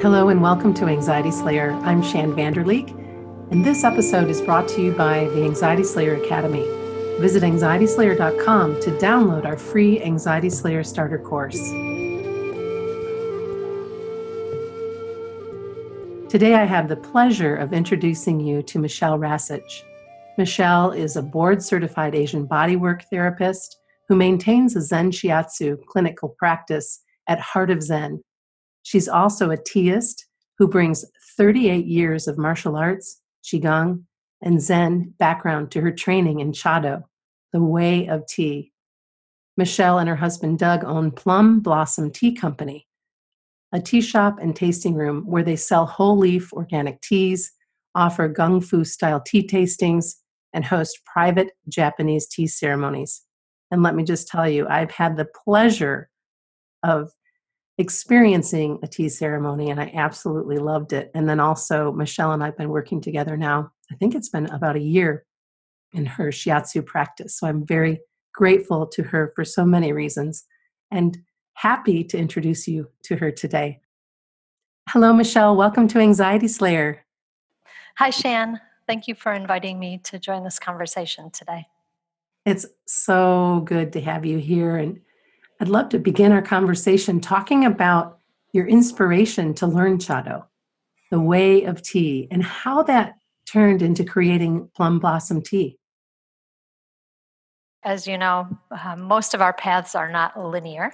Hello and welcome to Anxiety Slayer. I'm Shann Vander Leek, and this episode is brought to you by the Anxiety Slayer Academy. Visit anxietyslayer.com to download our free Anxiety Slayer starter course. Today, I have the pleasure of introducing you to Michelle Rasich. Michelle is a board certified Asian bodywork therapist who maintains a Zen Shiatsu clinical practice at Heart of Zen. She's also a teaist who brings 38 years of martial arts, Qigong, and Zen background to her training in Chado, the way of tea. Michelle and her husband Doug own Plum Blossom Tea Company, a tea shop and tasting room where they sell whole leaf organic teas, offer gung fu style tea tastings, and host private Japanese tea ceremonies. And let me just tell you, I've had the pleasure of experiencing a tea ceremony and I absolutely loved it. And then also, Michelle and I have been working together now, I think it's been about a year in her shiatsu practice. So I'm very grateful to her for so many reasons. And happy to introduce you to her today. Hello, Michelle. Welcome to Anxiety Slayer. Hi, Shann. Thank you for inviting me to join this conversation today. It's so good to have you here. And I'd love to begin our conversation talking about your inspiration to learn Chado, the way of tea, and how that turned into creating Plum Blossom Tea. As you know, uh, most of our paths are not linear.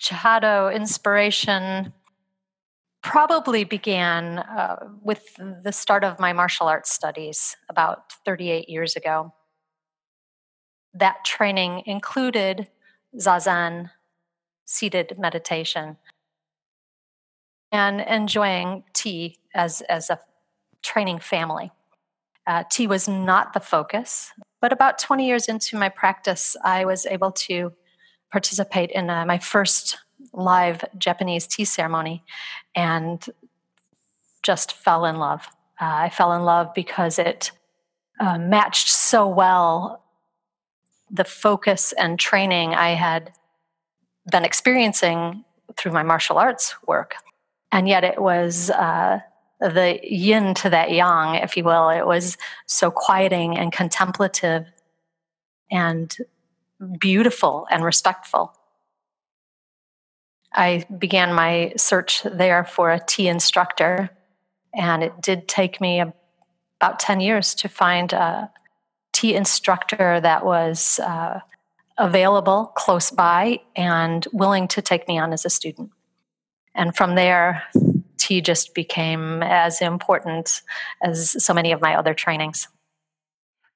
Chado inspiration probably began uh, with the start of my martial arts studies about 38 years ago. That training included zazen, seated meditation, and enjoying tea as, as a training family. Uh, tea was not the focus, but about 20 years into my practice, I was able to participate in uh, my first live Japanese tea ceremony and just fell in love. Uh, I fell in love because it uh, matched so well the focus and training I had been experiencing through my martial arts work. And yet it was uh, the yin to that yang, if you will. It was so quieting and contemplative and beautiful and respectful. I began my search there for a tea instructor, and it did take me about 10 years to find a tea instructor that was uh, available close by and willing to take me on as a student. And from there, tea just became as important as so many of my other trainings.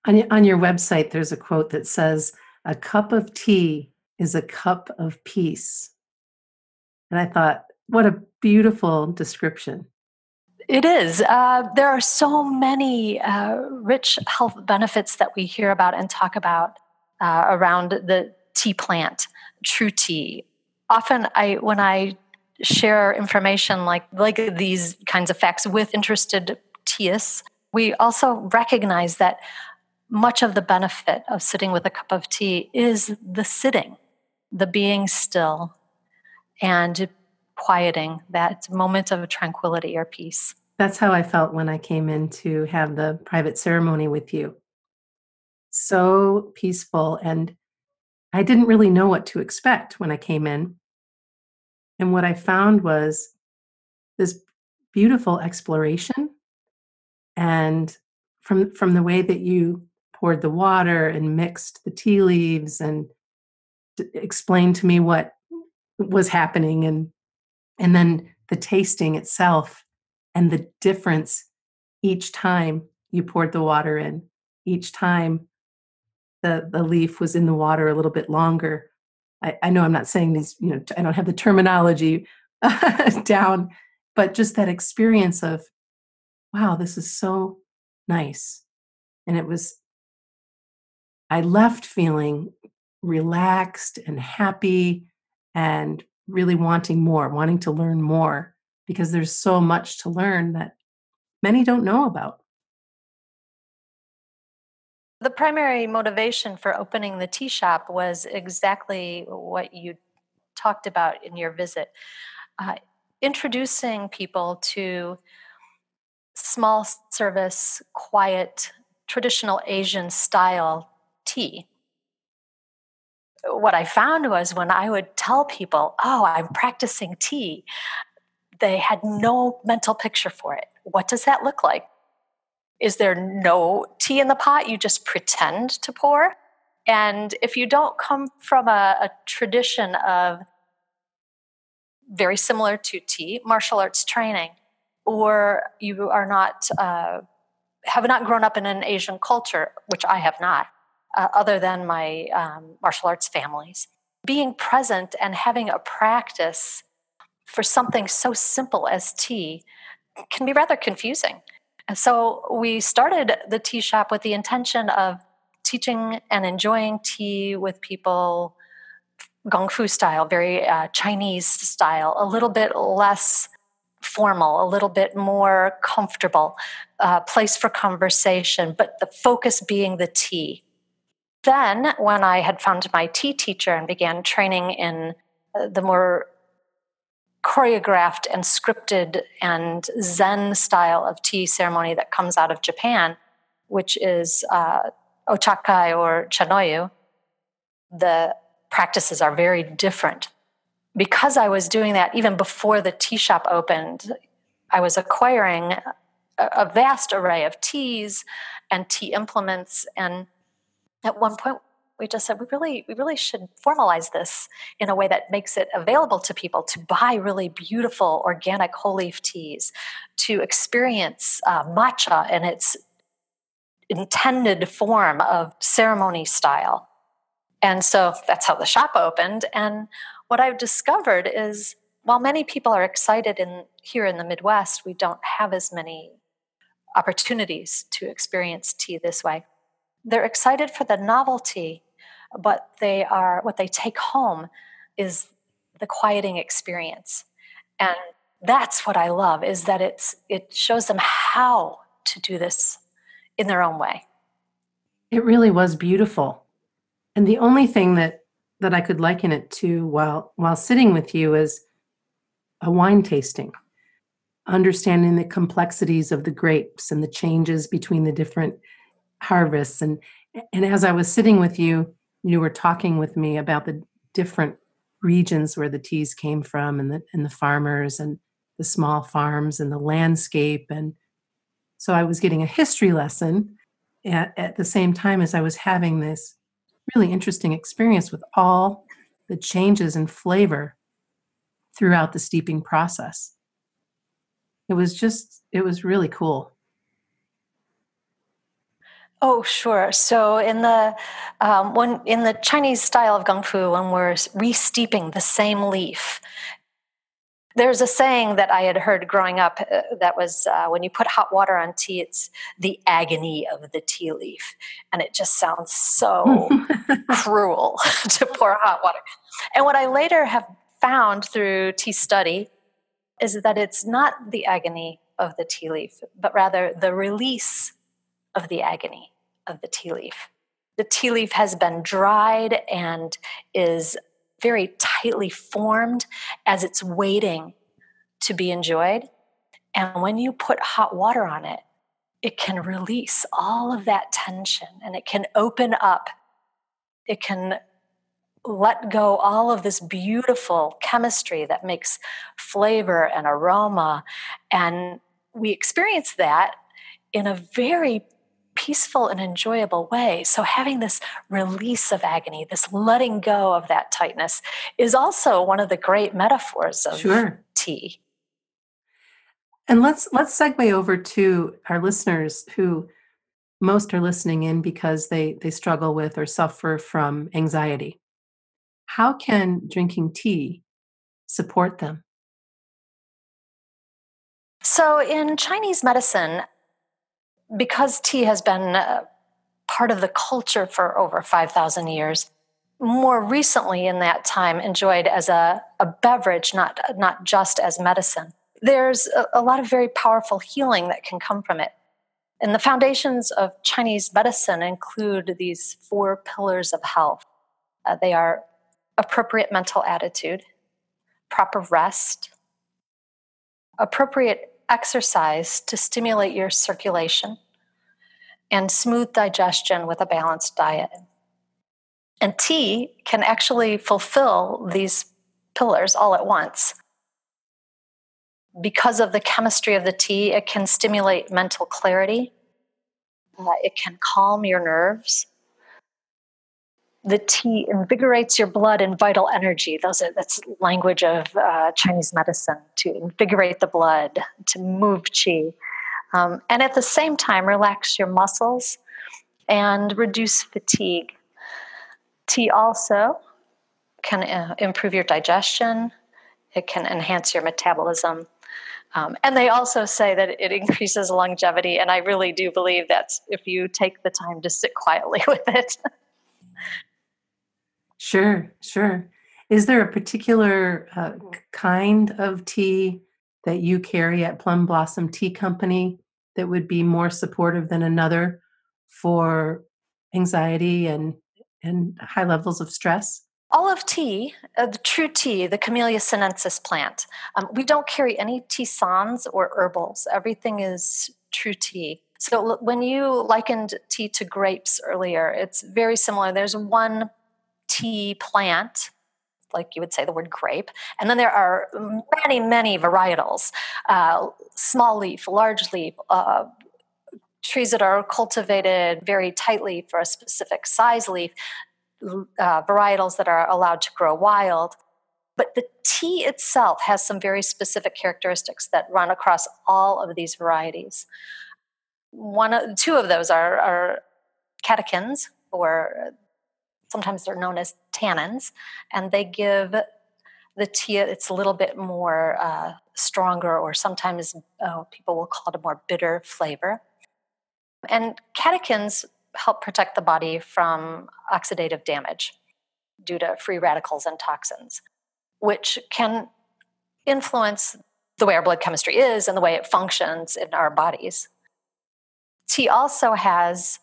On your, on your website, there's a quote that says, A cup of tea is a cup of peace. And I thought, what a beautiful description. It is. Uh, there are so many uh, rich health benefits that we hear about and talk about uh, around the tea plant, true tea. Often, I when I share information like like these kinds of facts with interested teaists, we also recognize that much of the benefit of sitting with a cup of tea is the sitting, the being still, and quieting that moment of tranquility or peace. That's how I felt when I came in to have the private ceremony with you. So peaceful. And I didn't really know what to expect when I came in. And what I found was this beautiful exploration. And from, from the way that you poured the water and mixed the tea leaves and explained to me what was happening and and then the tasting itself and the difference each time you poured the water in. Each time the the leaf was in the water a little bit longer. I, I know i'm not saying these you know i don't have the terminology down but just that experience of wow this is so nice. And it was i left feeling relaxed and happy and really wanting more, wanting to learn more, because there's so much to learn that many don't know about. The primary motivation for opening the tea shop was exactly what you talked about in your visit. uh, introducing people to small service, quiet, traditional Asian style tea. What I found was when I would tell people, Oh, I'm practicing tea, they had no mental picture for it. What does that look like? Is there no tea in the pot? You just pretend to pour? And if you don't come from a, a tradition of very similar to tea, martial arts training, or you are not uh, have not grown up in an Asian culture, which I have not, uh, other than my um, martial arts families. Being present and having a practice for something so simple as tea can be rather confusing. And so we started the tea shop with the intention of teaching and enjoying tea with people gong fu style, very uh, Chinese style, a little bit less formal, a little bit more comfortable, uh, place for conversation, but the focus being the tea. Then, when I had found my tea teacher and began training in uh, the more choreographed and scripted and Zen style of tea ceremony that comes out of Japan, which is uh, Ochakai or Chanoyu, the practices are very different. Because I was doing that even before the tea shop opened, I was acquiring a vast array of teas and tea implements. And at one point, we just said we really we really should formalize this in a way that makes it available to people to buy really beautiful organic whole leaf teas to experience uh, matcha in its intended form of ceremony style. And so that's how the shop opened. And what i've discovered is while many people are excited in here in the midwest we don't have as many opportunities to experience tea this way they're excited for the novelty but they are what they take home is the quieting experience. And that's what i love is that it's it shows them how to do this in their own way. It really was beautiful. And the only thing that that i could liken it to while while sitting with you is a wine tasting. Understanding the complexities of the grapes and the changes between the different harvests. And and as i was sitting with you you were talking with me about the different regions where the teas came from and the and the farmers and the small farms and the landscape. And so i was getting a history lesson at, at the same time as i was having this really interesting experience with all the changes in flavor throughout the steeping process. It was just it was really cool Oh, sure. So in the um, when in the Chinese style of gong fu, when we're re-steeping the same leaf, there's a saying that I had heard growing up uh, that was uh, when you put hot water on tea, it's the agony of the tea leaf. And it just sounds so cruel to pour hot water. And what I later have found through tea study is that it's not the agony of the tea leaf, but rather the release of the agony of the tea leaf. The tea leaf has been dried and is very tightly formed as it's waiting to be enjoyed. And when you put hot water on it, it can release all of that tension and it can open up. It can let go all of this beautiful chemistry that makes flavor and aroma. And we experience that in a very peaceful and enjoyable way. So, having this release of agony, this letting go of that tightness, is also one of the great metaphors of sure. tea. And let's let's segue over to our listeners who most are listening in because they they struggle with or suffer from anxiety. How can drinking tea support them? So, in Chinese medicine, because tea has been part of the culture for over 5,000 years, more recently in that time enjoyed as a, a beverage, not, not just as medicine. There's a, a lot of very powerful healing that can come from it. And the foundations of Chinese medicine include these four pillars of health. Uh, they are appropriate mental attitude, proper rest, appropriate exercise to stimulate your circulation, and smooth digestion with a balanced diet. And tea can actually fulfill these pillars all at once. Because of the chemistry of the tea, it can stimulate mental clarity, uh, it can calm your nerves. The tea invigorates your blood and vital energy. Those are, that's language of uh, Chinese medicine to invigorate the blood, to move qi. Um, and at the same time, relax your muscles and reduce fatigue. Tea also can uh, improve your digestion, it can enhance your metabolism. Um, and they also say that it increases longevity, and I really do believe that if you take the time to sit quietly with it. sure, sure. Is there a particular uh, kind of tea that you carry at Plum Blossom Tea Company that would be more supportive than another for anxiety and and high levels of stress? Olive tea, uh, the true tea, the Camellia sinensis plant. Um, we don't carry any tisanes or herbals. Everything is true tea. So when you likened tea to grapes earlier, it's very similar. There's one tea plant, like you would say the word grape, and then there are many, many varietals uh, small leaf, large leaf, uh, trees that are cultivated very tightly for a specific size leaf, uh, varietals that are allowed to grow wild. But the tea itself has some very specific characteristics that run across all of these varieties. One, two of those are, are catechins, or sometimes they're known as tannins, and they give the tea it's a little bit more uh, stronger, or sometimes uh, people will call it a more bitter flavor. And catechins help protect the body from oxidative damage due to free radicals and toxins, which can influence the way our blood chemistry is and the way it functions in our bodies. Tea also has,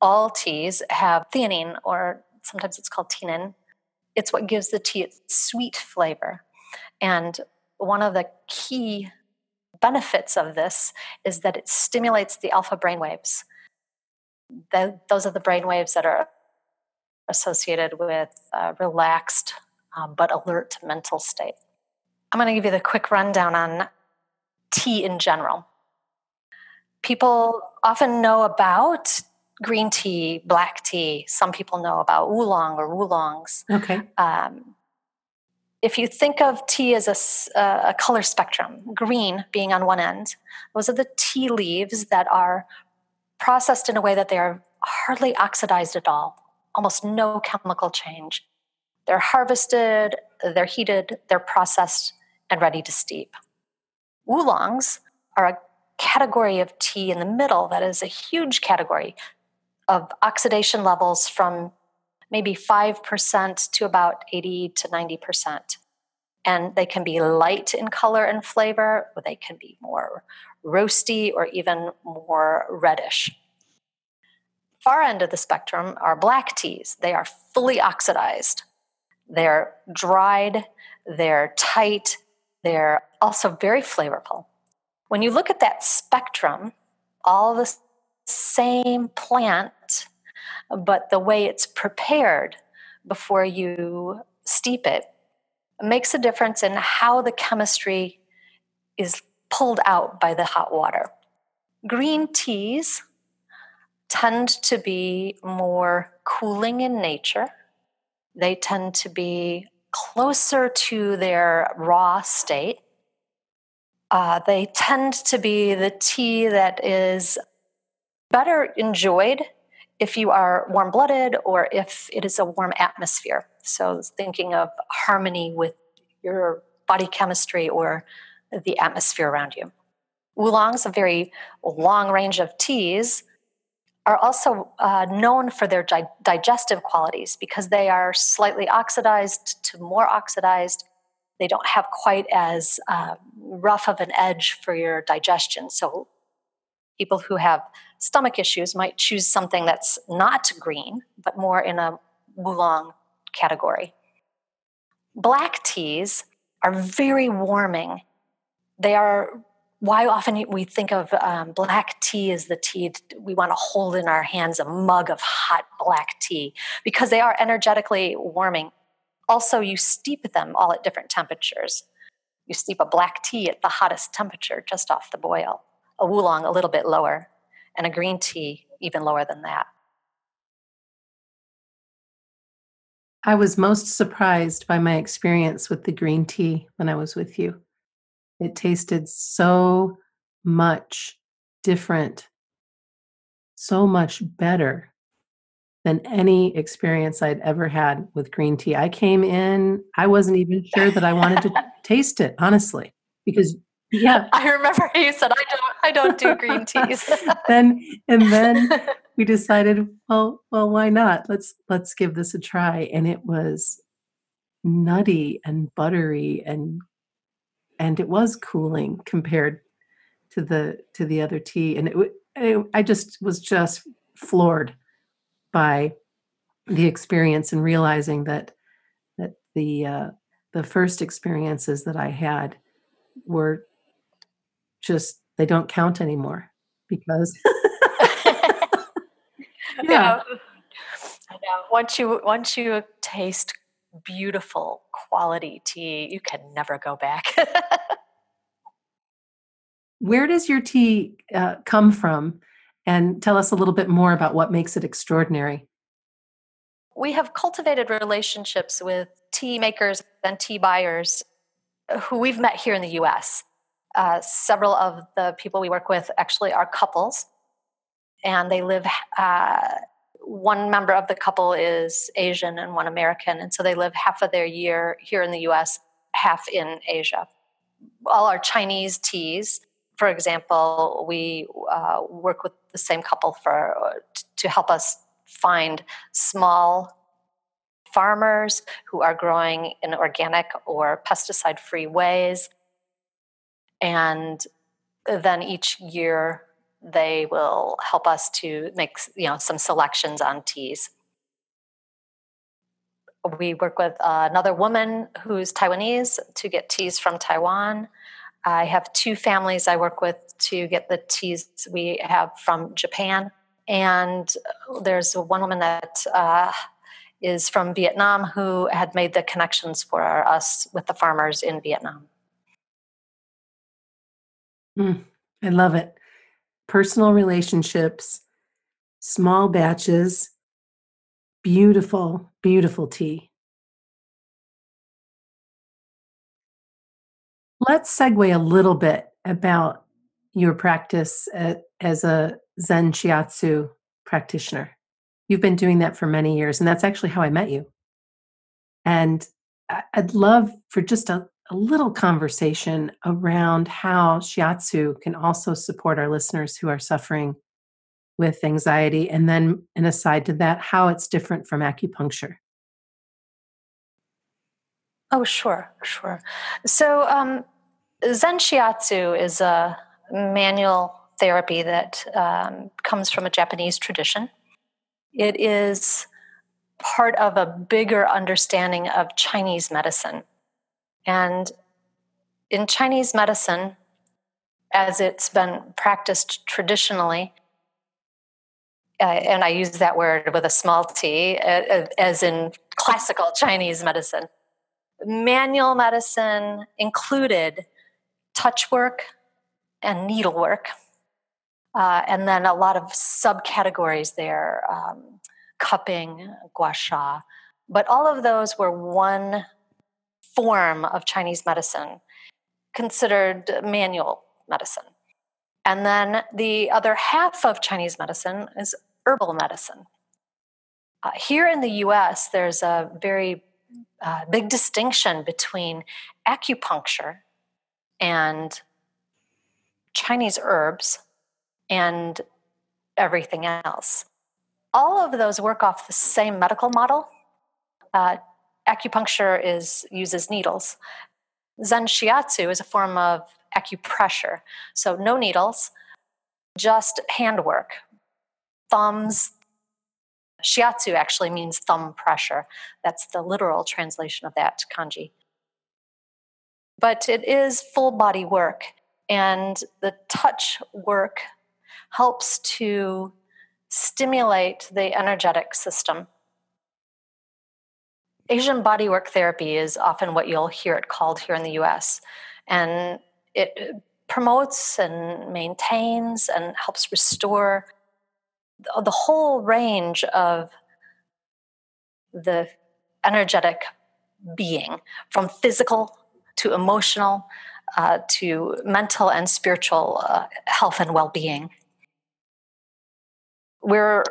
all teas have theanine, or sometimes it's called teinin. It's what gives the tea its sweet flavor. And one of the key benefits of this is that it stimulates the alpha brainwaves. The, those are the brainwaves that are associated with a relaxed um, but alert mental state. I'm going to give you the quick rundown on tea in general. People often know about green tea, black tea. Some people know about oolong or oolongs. Okay. Um, if you think of tea as a, a, color spectrum, green being on one end, those are the tea leaves that are processed in a way that they are hardly oxidized at all, almost no chemical change. They're harvested, they're heated, they're processed, and ready to steep. Oolongs are a category of tea in the middle that is a huge category of oxidation levels from maybe 5% to about 80 to 90%. And they can be light in color and flavor, or they can be more roasty or even more reddish. Far end of the spectrum are black teas. They are fully oxidized. They're dried, they're tight, they're also very flavorful. When you look at that spectrum, all the same plant but the way it's prepared before you steep it makes a difference in how the chemistry is pulled out by the hot water. Green teas tend to be more cooling in nature. They tend to be closer to their raw state. Uh, they tend to be the tea that is better enjoyed if you are warm blooded or if it is a warm atmosphere. So, thinking of harmony with your body chemistry or the atmosphere around you. Oolongs, a very long range of teas, are also uh, known for their di- digestive qualities because they are slightly oxidized to more oxidized. They don't have quite as uh, rough of an edge for your digestion. So, people who have stomach issues might choose something that's not green, but more in a oolong category. Black teas are very warming. they are why often we think of um, black tea as the tea we want to hold in our hands a mug of hot black tea because they are energetically warming. Also, you steep them all at different temperatures. You steep a black tea at the hottest temperature, just off the boil, a oolong a little bit lower, and a green tea even lower than that. I was most surprised by my experience with the green tea when I was with you. It tasted so much different, so much better than any experience I'd ever had with green tea. I came in, I wasn't even sure that I wanted to taste it, honestly, because yeah. I remember you said I don't I don't do green teas. then and then we decided, well, well, why not? Let's let's give this a try. And it was nutty and buttery and and it was cooling compared to the to the other tea and it, it, i just was just floored by the experience and realizing that that the uh, the first experiences that i had were just they don't count anymore because yeah. yeah. I know. Once you once you taste beautiful quality tea. You can never go back. Where does your tea uh, come from? And tell us a little bit more about what makes it extraordinary. We have cultivated relationships with tea makers and tea buyers who we've met here in the US. Uh, several of the people we work with actually are couples, and they live uh, one member of the couple is Asian and one American, and so they live half of their year here in the US, half in Asia. All our Chinese teas, for example, we uh, work with the same couple for to help us find small farmers who are growing in organic or pesticide free ways. And then each year they will help us to make you know some selections on teas. We work with uh, another woman who's taiwanese to get teas from taiwan. I have two families i work with to get the teas we have from japan. And there's one woman that uh, is from vietnam who had made the connections for us with the farmers in vietnam mm, i love it personal relationships, small batches, beautiful, beautiful tea. Let's segue a little bit about your practice as a Zen Shiatsu practitioner. You've been doing that for many years, and that's actually how I met you. And I'd love for just a a little conversation around how shiatsu can also support our listeners who are suffering with anxiety and then an aside to that how it's different from acupuncture. Oh sure sure. So um, zen shiatsu is a manual therapy that um, comes from a japanese tradition. It is part of a bigger understanding of chinese medicine and in Chinese medicine, as it's been practiced traditionally, uh, and I use that word with a small t, uh, as in classical Chinese medicine, manual medicine included touch work and needlework, uh, and then a lot of subcategories there um, cupping, gua sha. But all of those were one form of Chinese medicine considered manual medicine. And then the other half of Chinese medicine is herbal medicine. Uh, here in the US, there's a very uh, big distinction between acupuncture and Chinese herbs and everything else. All of those work off the same medical model. Uh, acupuncture is uses needles. Zen shiatsu is a form of acupressure. So no needles, just handwork. Thumbs. Shiatsu actually means thumb pressure. That's the literal translation of that kanji. but it is full body work. And the touch work helps to stimulate the energetic system. Asian bodywork therapy is often what you'll hear it called here in the US. And it promotes and maintains and helps restore the whole range of the energetic being from physical to emotional uh, to mental and spiritual uh, health and well-being we're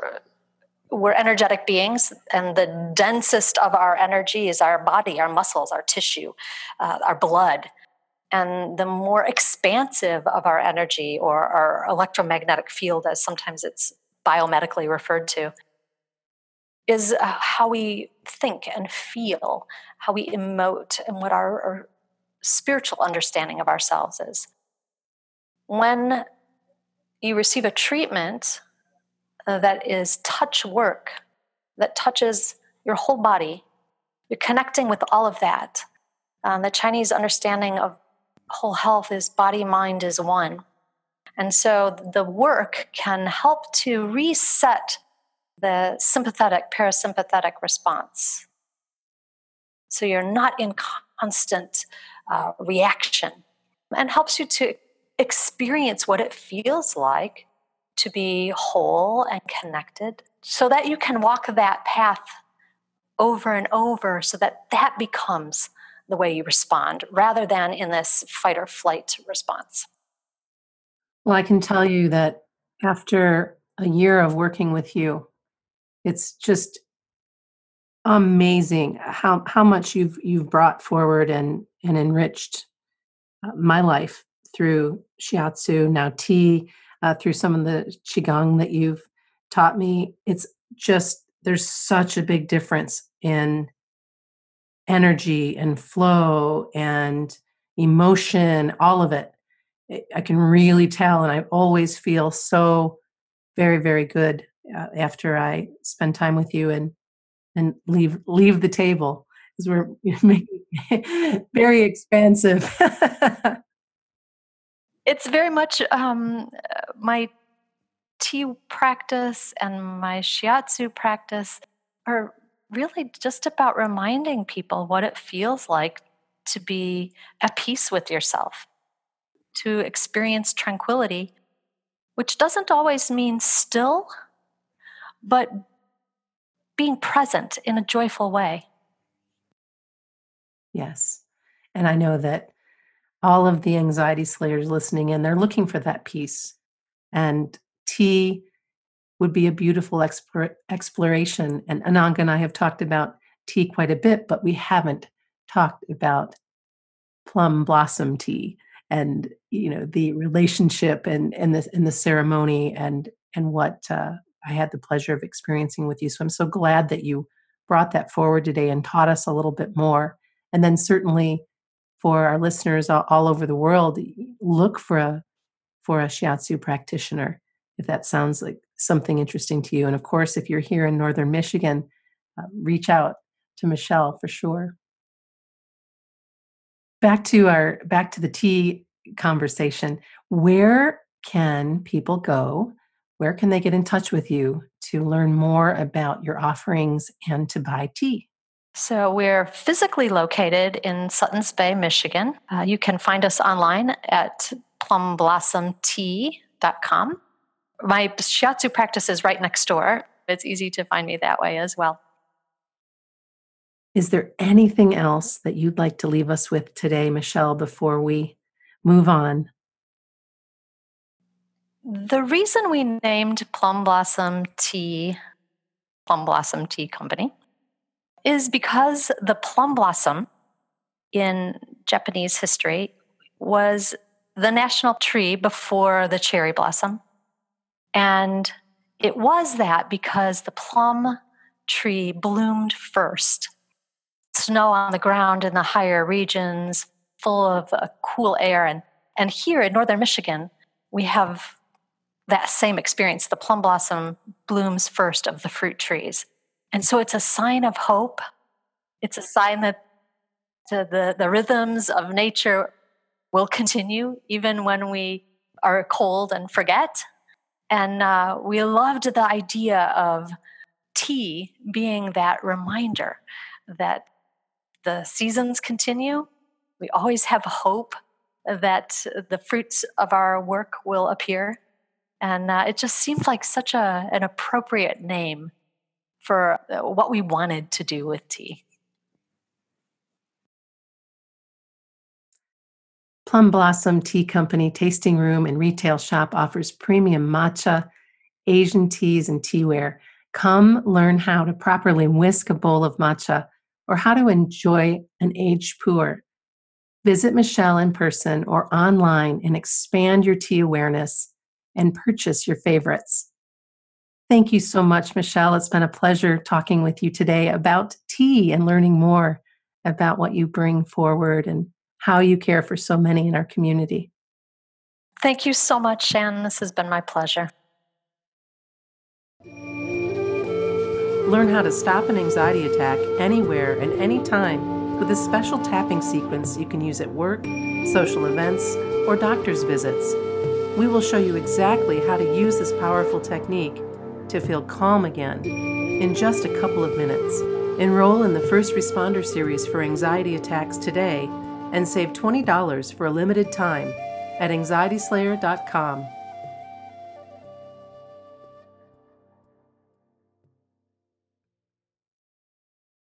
we're energetic beings and the densest of our energy is our body our muscles our tissue uh, our blood. And the more expansive of our energy or our electromagnetic field as sometimes it's biomedically referred to is uh, how we think and feel how we emote and what our, our spiritual understanding of ourselves is. When you receive a treatment uh, that is touch work that touches your whole body. You're connecting with all of that. Um, the Chinese understanding of whole health is body, mind is one. And so the work can help to reset the sympathetic, parasympathetic response. So you're not in constant uh, reaction and helps you to experience what it feels like to be whole and connected so that you can walk that path over and over so that that becomes the way you respond rather than in this fight or flight response. Well, I can tell you that after a year of working with you, it's just amazing how how much you've you've brought forward and and enriched uh, my life through shiatsu now tea uh, through some of the qigong that you've taught me it's just there's such a big difference in energy and flow and emotion all of it. I can really tell and i always feel so very very good uh, after i spend time with you and and leave leave the table because we're making very expansive it's very much um, my tea practice and my shiatsu practice are really just about reminding people what it feels like to be at peace with yourself, to experience tranquility, which doesn't always mean still, but being present in a joyful way. Yes. And I know that all of the anxiety slayers listening in, they're looking for that peace. And tea would be a beautiful exploration. And Ananga and I have talked about tea quite a bit, but we haven't talked about plum blossom tea and you know the relationship and and the and the ceremony and and what uh, I had the pleasure of experiencing with you. So I'm so glad that you brought that forward today and taught us a little bit more. And then certainly for our listeners all, over the world, look for a for a shiatsu practitioner if that sounds like something interesting to you. And of course, if you're here in northern Michigan, uh, reach out to Michelle for sure. Back to our back to the tea conversation. Where can people go? Where can they get in touch with you to learn more about your offerings and to buy tea? So, we're physically located in Suttons Bay, Michigan. Uh, you can find us online at plumblossomtea.com my shiatsu practice is right next door. It's easy to find me that way as well. Is there anything else that you'd like to leave us with today, Michelle, before we move on? The reason we named Plum Blossom Tea Plum Blossom Tea Company is because the plum blossom in Japanese history was the national tree before the cherry blossom and it was that because the plum tree bloomed first. Snow on the ground in the higher regions, full of uh, cool air. And, and here in northern Michigan, we have that same experience. The plum blossom blooms first of the fruit trees. And so it's a sign of hope. It's a sign that the, the rhythms of nature will continue even when we are cold and forget. And uh, we loved the idea of tea being that reminder that the seasons continue. We always have hope that the fruits of our work will appear. And uh, it just seemed like such a, an appropriate name for uh, what we wanted to do with tea. Plum Blossom Tea Company tasting room and retail shop offers premium matcha, Asian teas, and teaware. Come learn how to properly whisk a bowl of matcha or how to enjoy an aged pu'er. Visit Michelle in person or online and expand your tea awareness and purchase your favorites. Thank you so much, Michelle. It's been a pleasure talking with you today about tea and learning more about what you bring forward and how you care for so many in our community. Thank you so much, Shannon. This has been my pleasure. Learn how to stop an anxiety attack anywhere and anytime with a special tapping sequence you can use at work, social events, or doctor's visits. We will show you exactly how to use this powerful technique to feel calm again in just a couple of minutes. Enroll in the First Responder Series for anxiety attacks today and save $20 for a limited time at anxietyslayer.com.